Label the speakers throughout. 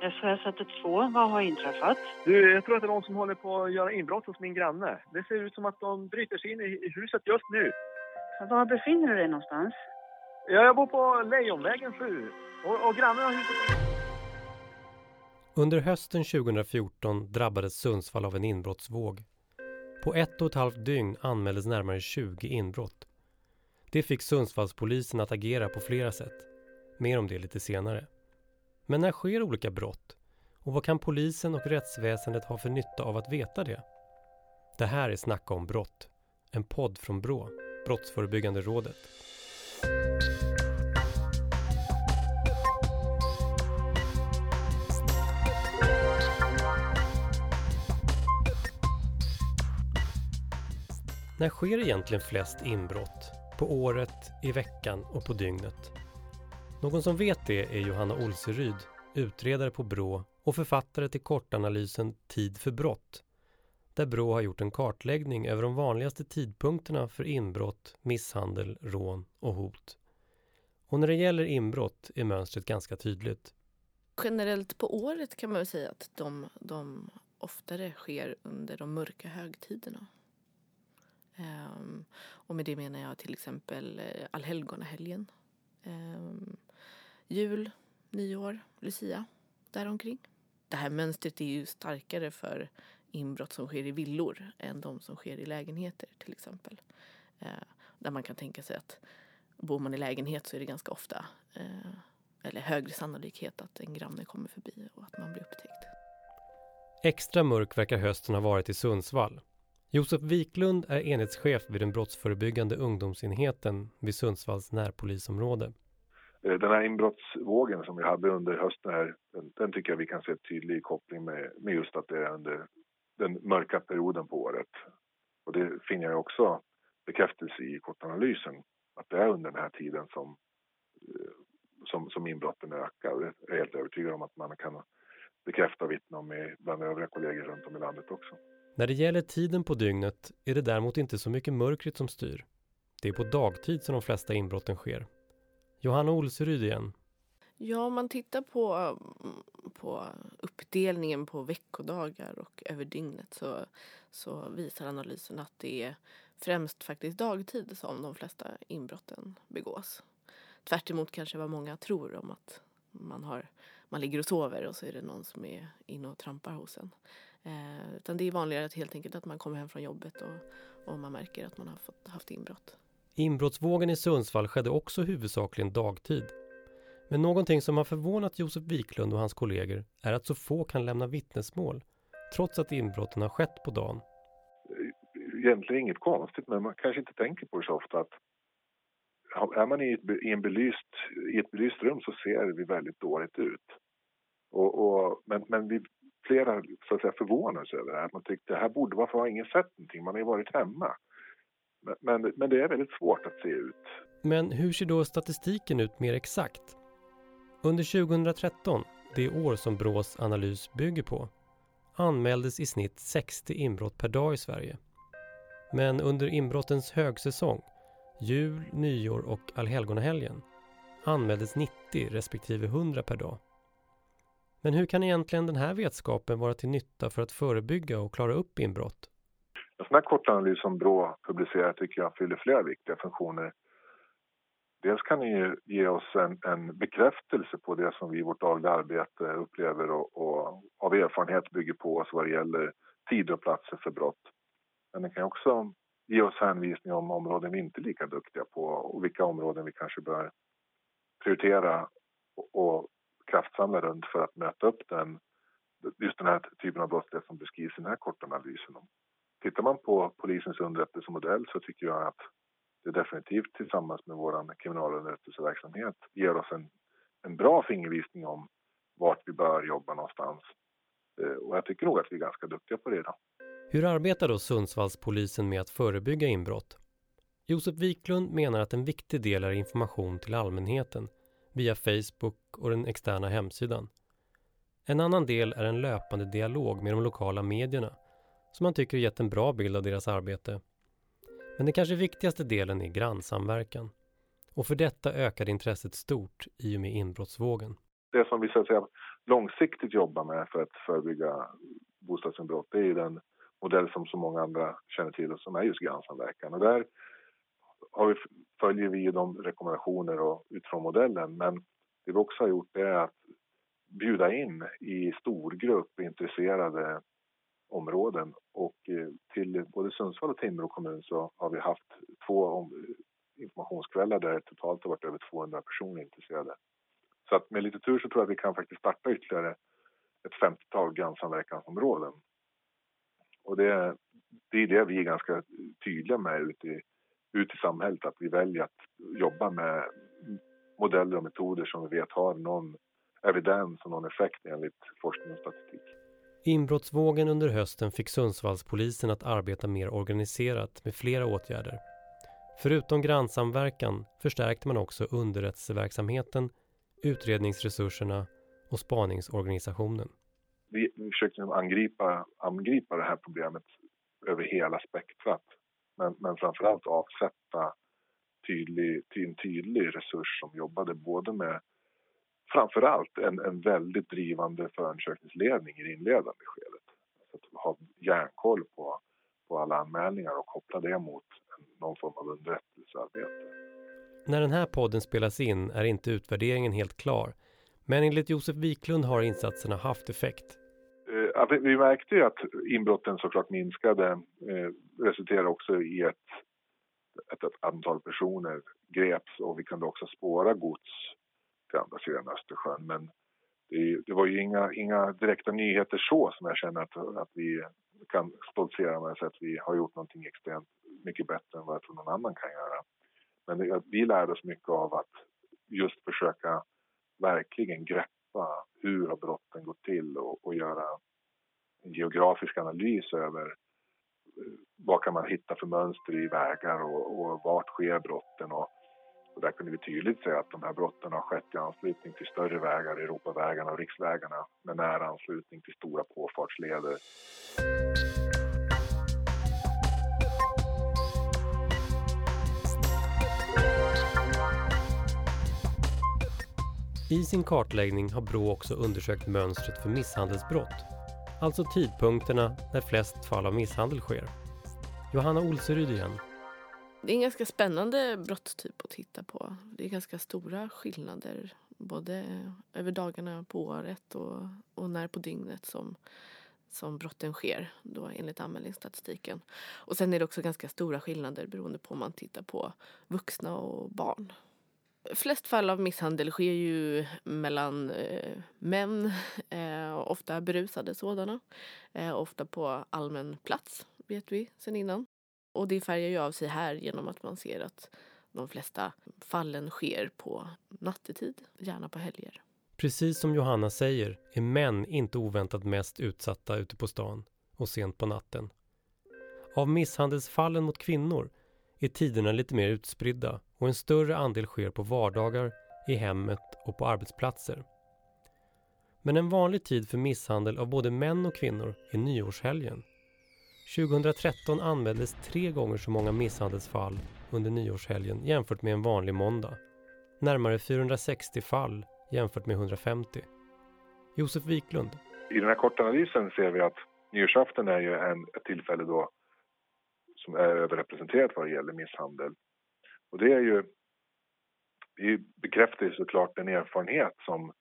Speaker 1: SOS 112, vad har inträffat?
Speaker 2: Du, jag tror att det är någon som håller på att göra inbrott hos min granne. Det ser ut som att de bryter sig in i huset just nu.
Speaker 1: Var befinner du dig någonstans?
Speaker 2: Ja, jag bor på Lejonvägen 7 och, och grannen har huset...
Speaker 3: Under hösten 2014 drabbades Sundsvall av en inbrottsvåg. På ett och ett halvt dygn anmäldes närmare 20 inbrott. Det fick Sundsvallspolisen att agera på flera sätt. Mer om det lite senare. Men när sker olika brott? Och vad kan polisen och rättsväsendet ha för nytta av att veta det? Det här är Snacka om brott. En podd från BRÅ, Brottsförebyggande rådet. När sker egentligen flest inbrott? På året, i veckan och på dygnet? Någon som vet det är Johanna Olseryd, utredare på BRÅ och författare till kortanalysen Tid för brott, där BRÅ har gjort en kartläggning över de vanligaste tidpunkterna för inbrott, misshandel, rån och hot. Och när det gäller inbrott är mönstret ganska tydligt.
Speaker 4: Generellt på året kan man väl säga att de, de oftare sker under de mörka högtiderna. Um, och med det menar jag till exempel eh, allhelgonahelgen. Um, jul, nyår, lucia, däromkring. Det här mönstret är ju starkare för inbrott som sker i villor än de som sker i lägenheter till exempel. Uh, där man kan tänka sig att bor man i lägenhet så är det ganska ofta uh, eller högre sannolikhet att en granne kommer förbi och att man blir upptäckt.
Speaker 3: Extra mörk verkar hösten ha varit i Sundsvall Josef Wiklund är enhetschef vid den brottsförebyggande ungdomsenheten vid Sundsvalls närpolisområde.
Speaker 5: Eh, den här inbrottsvågen som vi hade under hösten här, den, den tycker jag vi kan se tydlig koppling med, med just att det är under den mörka perioden på året. Och det finner jag också bekräftelse i kortanalysen, att det är under den här tiden som, eh, som, som inbrotten ökar. Och jag är helt övertygad om att man kan bekräfta och vittna om bland övriga kollegor runt om i landet också.
Speaker 3: När det gäller tiden på dygnet är det däremot inte så mycket mörkret som styr. Det är på dagtid som de flesta inbrotten sker. Johanna Olseryd igen.
Speaker 4: Ja, om man tittar på, mm, på uppdelningen på veckodagar och över dygnet så, så visar analysen att det är främst faktiskt dagtid som de flesta inbrotten begås. Tvärt emot kanske vad många tror om att man, har, man ligger och sover och så är det någon som är inne och trampar hos en. Eh, utan det är vanligare att helt enkelt att man kommer hem från jobbet och, och man märker att man har fått, haft inbrott.
Speaker 3: Inbrottsvågen i Sundsvall skedde också huvudsakligen dagtid. Men någonting som har förvånat Josef Wiklund och hans kollegor är att så få kan lämna vittnesmål trots att inbrotten har skett på dagen.
Speaker 5: Egentligen inget konstigt men man kanske inte tänker på det så ofta att är man i ett, i en belyst, i ett belyst rum så ser vi väldigt dåligt ut. Och, och, men, men vi flera så att säga, förvånades över det här. Man tyckte det här borde, varför har ingen sett någonting? Man har ju varit hemma. Men, men, det är väldigt svårt att se ut.
Speaker 3: Men hur ser då statistiken ut mer exakt? Under 2013, det år som Brås analys bygger på, anmäldes i snitt 60 inbrott per dag i Sverige. Men under inbrottens högsäsong, jul, nyår och allhelgonahelgen, anmäldes 90 respektive 100 per dag. Men hur kan egentligen den här vetskapen vara till nytta för att förebygga och klara upp inbrott?
Speaker 5: En sån här kortanalys som Brå publicerar tycker jag fyller flera viktiga funktioner. Dels kan den ju ge oss en, en, bekräftelse på det som vi i vårt dagliga arbete upplever och, och av erfarenhet bygger på oss vad det gäller tider och platser för brott. Men den kan också ge oss hänvisning om områden vi inte är lika duktiga på och vilka områden vi kanske bör prioritera och, och kraftsamla runt för att möta upp den, just den här typen av brottslighet som beskrivs i den här kortanalysen. Tittar man på polisens underrättelsemodell så tycker jag att det definitivt tillsammans med vår kriminalunderrättelseverksamhet ger oss en, en bra fingervisning om vart vi bör jobba någonstans. Eh, och jag tycker nog att vi är ganska duktiga på det idag.
Speaker 3: Hur arbetar då Sundsvallspolisen med att förebygga inbrott? Josef Wiklund menar att en viktig del är information till allmänheten via Facebook och den externa hemsidan. En annan del är en löpande dialog med de lokala medierna som man tycker gett en bra bild av deras arbete. Men den kanske viktigaste delen är grannsamverkan. Och för detta ökade intresset stort i och med inbrottsvågen.
Speaker 5: det som vi så att säga, långsiktigt jobbar med för att förebygga bostadsinbrott det är ju den modell som så många andra känner till och som är just grannsamverkan. Och där har vi, följer vi de rekommendationer och utifrån modellen men det vi också har gjort är att bjuda in i storgrupp intresserade områden och eh, till både Sundsvall och Timrå kommun så har vi haft två eh, informationskvällar där totalt har varit över 200 personer intresserade. Så att med lite tur så tror jag att vi kan faktiskt starta ytterligare ett 50-tal grannsamverkansområden. Och det, det är det vi är ganska tydliga med ute i, ut i samhället, att vi väljer att jobba med modeller och metoder som vi vet har någon evidens och någon effekt enligt forskning och statistik.
Speaker 3: Inbrottsvågen under hösten fick Sundsvallspolisen att arbeta mer organiserat med flera åtgärder. Förutom grannsamverkan förstärkte man också underrättelseverksamheten, utredningsresurserna och spaningsorganisationen.
Speaker 5: Vi försökte angripa, angripa det här problemet över hela spektrat. Men, men framförallt avsätta tydlig, en tydlig resurs som jobbade både med framförallt en, en väldigt drivande förundersökningsledning i det inledande skedet. Att ha järnkoll på, på alla anmälningar och koppla det mot någon form av underrättelsearbete.
Speaker 3: När den här podden spelas in är inte utvärderingen helt klar. Men enligt Josef Wiklund har insatserna haft effekt.
Speaker 5: Eh, vi märkte ju att inbrotten såklart minskade. Eh, resulterade också i ett, ett, ett antal personer greps och vi kunde också spåra gods till andra sidan Östersjön. Men det, det, var ju inga, inga direkta nyheter så som jag känner att, att vi kan stoltsera med att vi har gjort någonting extremt mycket bättre än vad jag tror någon annan kan göra. Men det, vi lärde oss mycket av att just försöka verkligen greppa hur har brotten gått till och, och göra en geografisk analys över eh, vad kan man hitta för mönster i vägar och, och vart sker brotten och och där kunde vi tydligt se att de här brotten har skett i anslutning till större vägar, Europavägarna och riksvägarna med nära anslutning till stora påfartsleder.
Speaker 3: I sin kartläggning har Brå också undersökt mönstret för misshandelsbrott. Alltså tidpunkterna när flest fall av misshandel sker. Johanna Olseryd igen.
Speaker 4: Det är en ganska spännande brottstyp att titta på. Det är ganska stora skillnader både över dagarna på året och, och när på dygnet som, som brotten sker då enligt anmälningsstatistiken. Och sen är det också ganska stora skillnader beroende på om man tittar på vuxna och barn. Flest fall av misshandel sker ju mellan eh, män, eh, ofta berusade sådana. Eh, ofta på allmän plats, vet vi sen innan. Och det färgar ju av sig här genom att man ser att de flesta fallen sker på nattetid, gärna på helger.
Speaker 3: Precis som Johanna säger är män inte oväntat mest utsatta ute på stan och sent på natten. Av misshandelsfallen mot kvinnor är tiderna lite mer utspridda och en större andel sker på vardagar, i hemmet och på arbetsplatser. Men en vanlig tid för misshandel av både män och kvinnor är nyårshelgen 2013 anmäldes tre gånger så många misshandelsfall under nyårshelgen jämfört med en vanlig måndag. Närmare 460 fall jämfört med 150. Josef Wiklund.
Speaker 5: I den här kortanalysen ser vi att nyårsafton är ju en, ett tillfälle då som är överrepresenterat vad det gäller misshandel. Och det är ju det bekräftar ju såklart den erfarenhet som,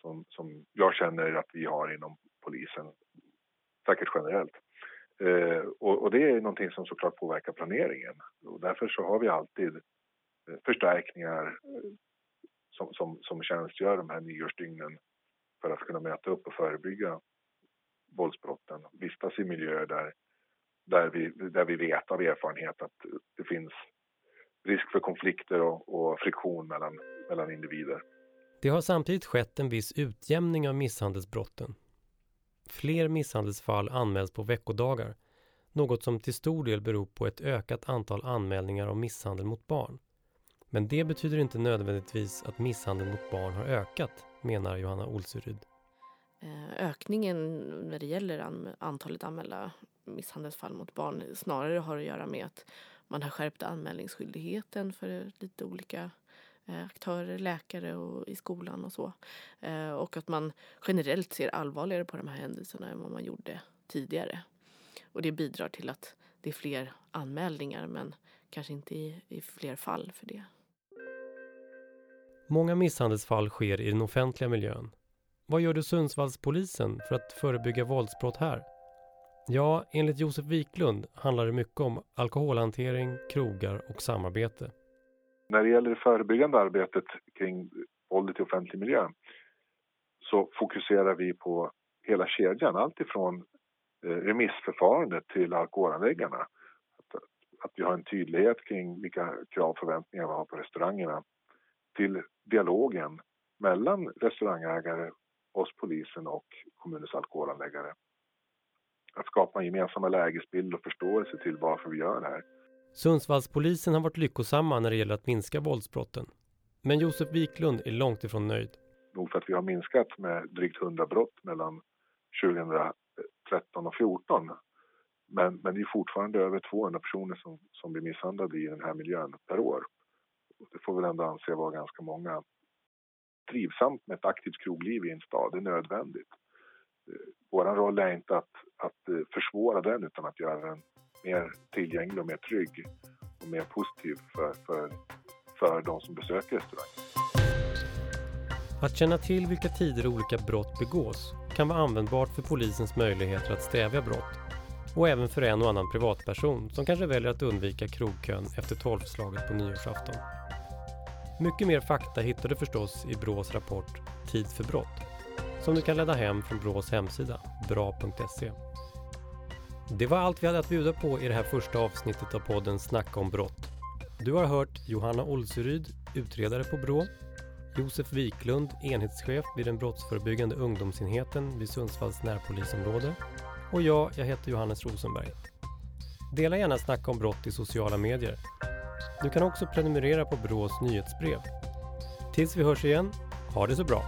Speaker 5: som, som jag känner att vi har inom polisen, säkert generellt. Eh, och, och, det är någonting som såklart påverkar planeringen. Och därför så har vi alltid eh, förstärkningar eh, som, som, som tjänstgör de här nyårsdygnen för att kunna möta upp och förebygga våldsbrotten. Vistas i miljöer där, där, vi, där vi vet av erfarenhet att det finns risk för konflikter och, och friktion mellan, mellan individer.
Speaker 3: Det har samtidigt skett en viss utjämning av misshandelsbrotten. Fler misshandelsfall anmäls på veckodagar, något som till stor del beror på ett ökat antal anmälningar om misshandel mot barn. Men det betyder inte nödvändigtvis att misshandel mot barn har ökat, menar Johanna Olseryd.
Speaker 4: Eh, ökningen när det gäller antalet anmälda misshandelsfall mot barn snarare har att göra med att man har skärpt anmälningsskyldigheten för lite olika Eh, aktörer, läkare och i skolan och så. Eh, och att man generellt ser allvarligare på de här händelserna än vad man gjorde tidigare. Och det bidrar till att det är fler anmälningar men kanske inte i, i fler fall för det.
Speaker 3: Många misshandelsfall sker i den offentliga miljön. Vad gör du Sundsvallspolisen för att förebygga våldsbrott här? Ja, enligt Josef Wiklund handlar det mycket om alkoholhantering, krogar och samarbete.
Speaker 5: När det gäller det förebyggande arbetet kring våldet i offentlig miljö så fokuserar vi på hela kedjan, allt ifrån eh, remissförfarandet till alkoholanläggarna. Att, att vi har en tydlighet kring vilka krav och förväntningar vi har på restaurangerna till dialogen mellan restaurangägare, oss polisen och kommunens alkoholanläggare. Att skapa en gemensamma lägesbild och förståelse till varför vi gör det här.
Speaker 3: Sundsvallspolisen har varit lyckosamma när det gäller att minska våldsbrotten. Men Josef Wiklund är långt ifrån nöjd.
Speaker 5: Nog för att vi har minskat med drygt 100 brott mellan 2013 och 2014. Men, men det är fortfarande över 200 personer som, som blir misshandlade i den här miljön per år. Det får väl ändå anse vara ganska många. Trivsamt med ett aktivt krogliv i en stad, det är nödvändigt. Eh, Vår roll är inte att, att eh, försvåra den utan att göra den mer tillgänglig och mer trygg och mer positiv för, för, för de som besöker restaurangen.
Speaker 3: Att känna till vilka tider olika brott begås kan vara användbart för polisens möjligheter att stävja brott och även för en och annan privatperson som kanske väljer att undvika krogkön efter tolvslaget på nyårsafton. Mycket mer fakta hittar du förstås i Brås rapport Tid för brott som du kan ladda hem från Brås hemsida, bra.se. Det var allt vi hade att bjuda på i det här första avsnittet av podden Snacka om brott. Du har hört Johanna Olseryd, utredare på Brå, Josef Wiklund, enhetschef vid den brottsförebyggande ungdomsenheten vid Sundsvalls närpolisområde och jag, jag heter Johannes Rosenberg. Dela gärna Snacka om brott i sociala medier. Du kan också prenumerera på Brås nyhetsbrev. Tills vi hörs igen, ha det så bra!